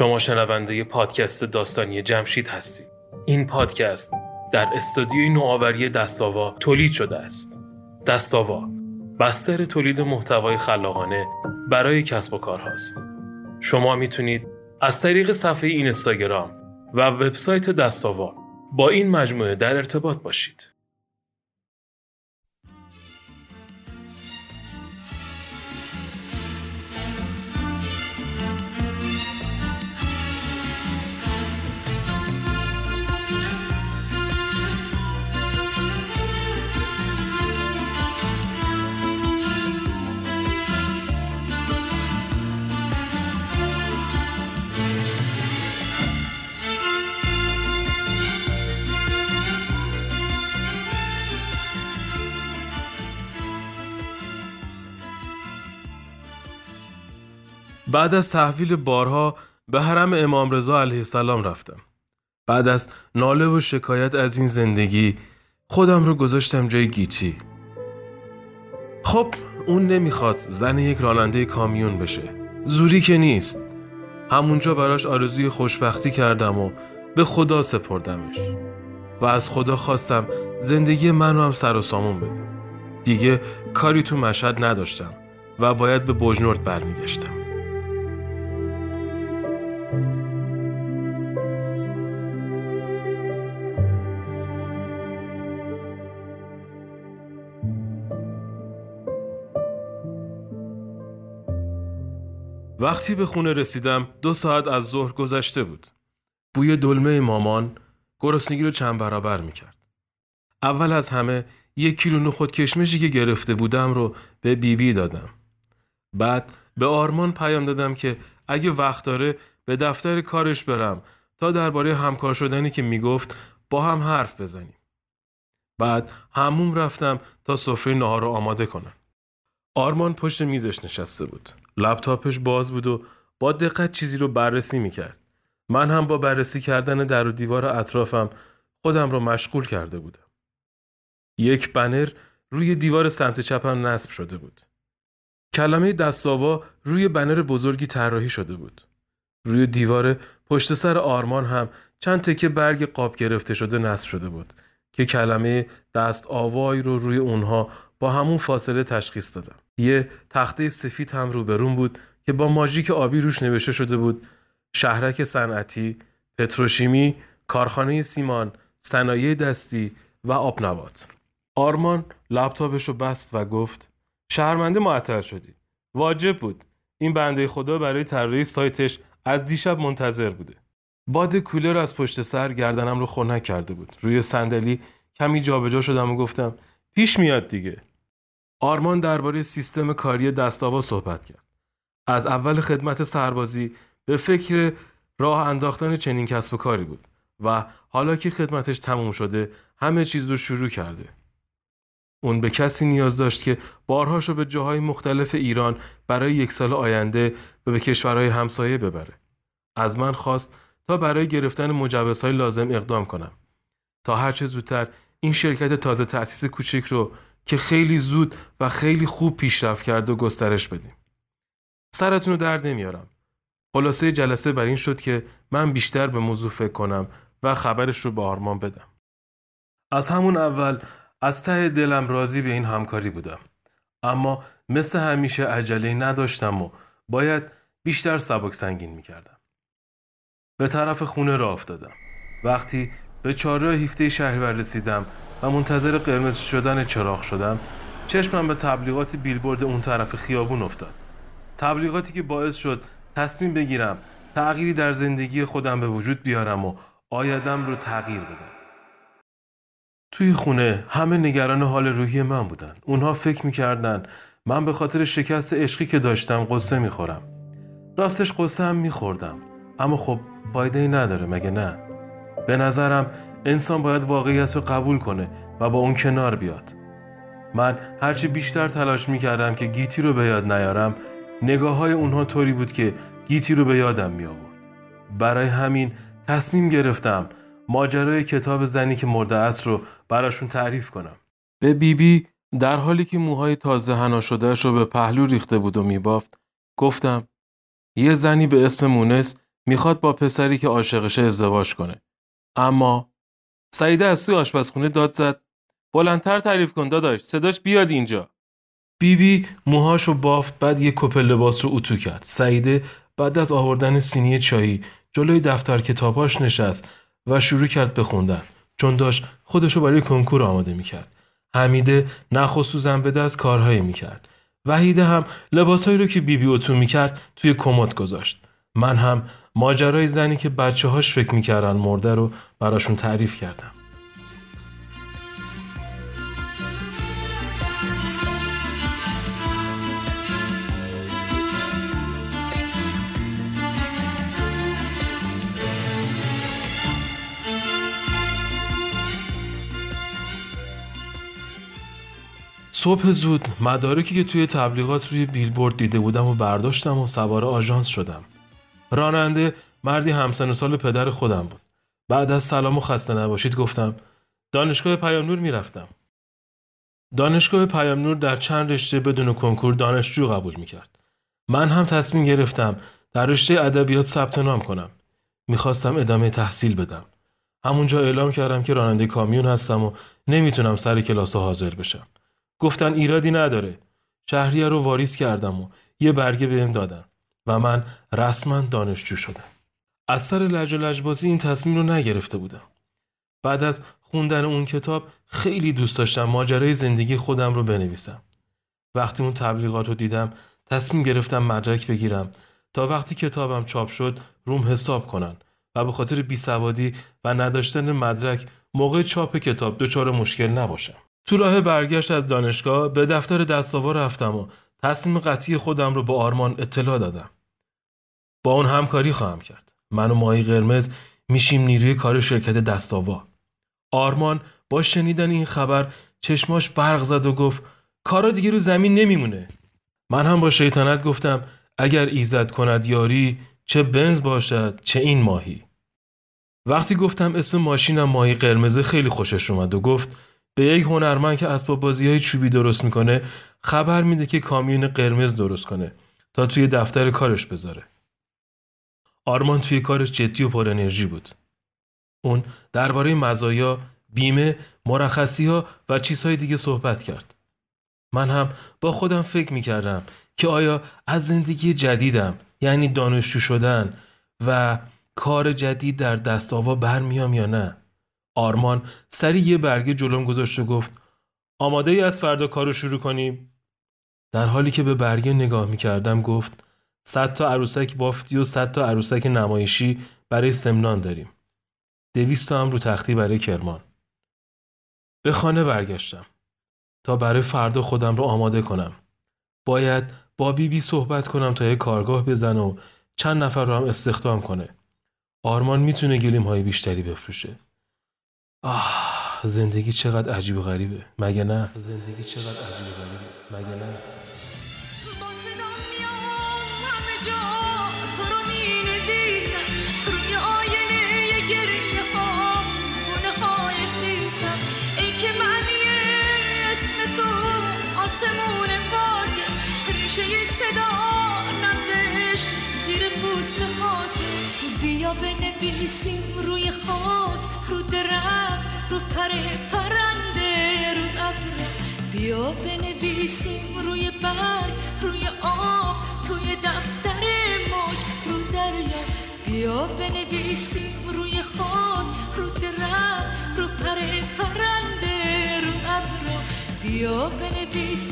شما شنونده پادکست داستانی جمشید هستید. این پادکست در استودیوی نوآوری دستاوا تولید شده است. دستاوا بستر تولید محتوای خلاقانه برای کسب و کارهاست. شما می‌تونید از طریق صفحه این اینستاگرام و وبسایت دستاوا با این مجموعه در ارتباط باشید. بعد از تحویل بارها به حرم امام رضا علیه السلام رفتم. بعد از ناله و شکایت از این زندگی خودم رو گذاشتم جای گیتی. خب اون نمی‌خواست زن یک راننده کامیون بشه. زوری که نیست. همونجا براش آرزوی خوشبختی کردم و به خدا سپردمش. و از خدا خواستم زندگی من رو هم سر و سامون بده. دیگه کاری تو مشهد نداشتم و باید به بجنورد برمیگشتم. وقتی به خونه رسیدم دو ساعت از ظهر گذشته بود. بوی دلمه مامان گرسنگی رو چند برابر می‌کرد. اول از همه یک کیلو نخود کشمشی که گرفته بودم رو به بیبی بی دادم. بعد به آرمان پیام دادم که اگه وقت داره به دفتر کارش برم تا درباره همکار شدنی که می‌گفت با هم حرف بزنیم. بعد هموم رفتم تا سفره نهار رو آماده کنم. آرمان پشت میزش نشسته بود. لپتاپش باز بود و با دقت چیزی رو بررسی می‌کرد. من هم با بررسی کردن در و دیوار اطرافم خودم رو مشغول کرده بودم. یک بنر روی دیوار سمت چپم نصب شده بود. کلمه دستاوا روی بنر بزرگی طراحی شده بود. روی دیوار پشت سر آرمان هم چند تکه برگ قاب گرفته شده نصب شده بود که کلمه دست آوای رو روی اونها با همون فاصله تشخیص دادم. یه تخته سفید هم روبرون بود که با ماژیک آبی روش نوشته شده بود شهرک صنعتی، پتروشیمی، کارخانه سیمان، صنایع دستی و آبنبات. آرمان لپتاپش رو بست و گفت شهرمنده معطل شدی. واجب بود. این بنده خدا برای طراحی سایتش از دیشب منتظر بوده. باد کولر از پشت سر گردنم رو خنک کرده بود. روی صندلی کمی جابجا شدم و گفتم پیش میاد دیگه. آرمان درباره سیستم کاری دستاوا صحبت کرد. از اول خدمت سربازی به فکر راه انداختن چنین کسب و کاری بود و حالا که خدمتش تموم شده همه چیز رو شروع کرده. اون به کسی نیاز داشت که بارهاشو به جاهای مختلف ایران برای یک سال آینده و به کشورهای همسایه ببره. از من خواست تا برای گرفتن مجوزهای لازم اقدام کنم. تا هرچه زودتر این شرکت تازه تأسیس کوچک رو که خیلی زود و خیلی خوب پیشرفت کرد و گسترش بدیم. سرتون رو درد نمیارم. خلاصه جلسه بر این شد که من بیشتر به موضوع فکر کنم و خبرش رو به آرمان بدم. از همون اول از ته دلم راضی به این همکاری بودم. اما مثل همیشه عجله نداشتم و باید بیشتر سبک سنگین می‌کردم. به طرف خونه را افتادم. وقتی به چهارراه هیفته شهریور رسیدم و منتظر قرمز شدن چراغ شدم چشمم به تبلیغات بیلبورد اون طرف خیابون افتاد. تبلیغاتی که باعث شد تصمیم بگیرم تغییری در زندگی خودم به وجود بیارم و آیدم رو تغییر بدم. توی خونه همه نگران حال روحی من بودن. اونها فکر می‌کردن من به خاطر شکست عشقی که داشتم قصه می‌خورم. راستش قصه هم میخوردم. اما خب فایده ای نداره مگه نه؟ به نظرم انسان باید واقعیت رو قبول کنه و با اون کنار بیاد من هرچی بیشتر تلاش می‌کردم که گیتی رو به یاد نیارم نگاه های اونها طوری بود که گیتی رو به یادم می آورد. برای همین تصمیم گرفتم ماجرای کتاب زنی که مرده است رو براشون تعریف کنم. به بیبی بی در حالی که موهای تازه هنا شدهش رو به پهلو ریخته بود و میبافت گفتم یه زنی به اسم مونس می‌خواد با پسری که عاشقشه ازدواج کنه. اما سعیده از توی آشپزخونه داد زد. بلندتر تعریف کن داداش صداش بیاد اینجا. بیبی بی موهاش رو بافت بعد یه کپل لباس رو اتو کرد. سعیده بعد از آوردن سینی چایی جلوی دفتر کتاباش نشست و شروع کرد به خوندن. چون داشت خودشو برای کنکور آماده می‌کرد. حمیده نخ و سوزن به دست کارهایی می‌کرد. وحیده هم لباسهایی رو که بیبی اتو می‌کرد توی کمد گذاشت. من هم ماجرای زنی که بچه هاش فکر می‌کردن مرده رو براشون تعریف کردم صبح زود مدارکی که توی تبلیغات روی بیلبورد دیده بودم و برداشتم و سوار آژانس شدم. راننده مردی همسن سال پدر خودم بود. بعد از سلام و خسته نباشید گفتم دانشگاه پیام نور می‌رفتم. دانشگاه پیام نور در چند رشته بدون کنکور دانشجو قبول می‌کرد. من هم تصمیم گرفتم در رشته ادبیات ثبت نام کنم. می‌خواستم ادامه تحصیل بدم. همونجا اعلام کردم که راننده کامیون هستم و نمی‌تونم سر کلاس حاضر بشم. گفتن ایرادی نداره. شهریه رو واریز کردم و یه برگه بهم دادن و من رسما دانشجو شدم. از سر لج و لجبازی این تصمیم رو نگرفته بودم. بعد از خوندن اون کتاب خیلی دوست داشتم ماجرای زندگی خودم رو بنویسم. وقتی اون تبلیغات رو دیدم تصمیم گرفتم مدرک بگیرم تا وقتی کتابم چاپ شد روم حساب کنن و به خاطر بیسوادی و نداشتن مدرک موقع چاپ کتاب دچار مشکل نباشم. تو راه برگشت از دانشگاه به دفتر دستاوا رفتم و تصمیم قطعی خودم رو به آرمان اطلاع دادم. با اون همکاری خواهم کرد. من و ماهی قرمز میشیم نیروی کار شرکت دستاوا. آرمان با شنیدن این خبر چشماش برق زد و گفت کارا دیگه رو زمین نمیمونه. من هم با شیطنت گفتم اگر ایزد کند یاری چه بنز باشد چه این ماهی. وقتی گفتم اسم ماشینم ماهی قرمزه خیلی خوشش اومد و گفت به یک هنرمند که اسباب بازی های چوبی درست می‌کنه خبر میده که کامیون قرمز درست کنه تا توی دفتر کارش بذاره. آرمان توی کارش جدی و پر انرژی بود. اون درباره مزایا، بیمه، مرخصی ها و چیزهای دیگه صحبت کرد. من هم با خودم فکر می‌کردم که آیا از زندگی جدیدم یعنی دانشجو شدن و کار جدید در دست آوا برمیام یا نه؟ آرمان سری یه برگه جلوم گذاشت و گفت آماده ای از فردا کارو شروع کنیم؟ در حالی که به برگه نگاه می کردم گفت صد تا عروسک بافتی و صد تا عروسک نمایشی برای سمنان داریم. دویست تا هم رو تختی برای کرمان. به خانه برگشتم تا برای فردا خودم رو آماده کنم. باید با بیبی بی صحبت کنم تا یه کارگاه بزن و چند نفر رو هم استخدام کنه. آرمان می‌تونه گلیم های بیشتری بفروشه. آه زندگی چقدر عجیب و غریبه مگه نه زندگی چقدر عجیب و غریبه مگه نه بیا بنویسیم روی خاک رو درخت رو پر پرنده رو ابر بیا بنویسیم روی برگ روی آب توی دفتر موج رو دریا. بیا بنویسیم روی خاک رو درخت رو پر پرنده رو ابر بیا بنویسیم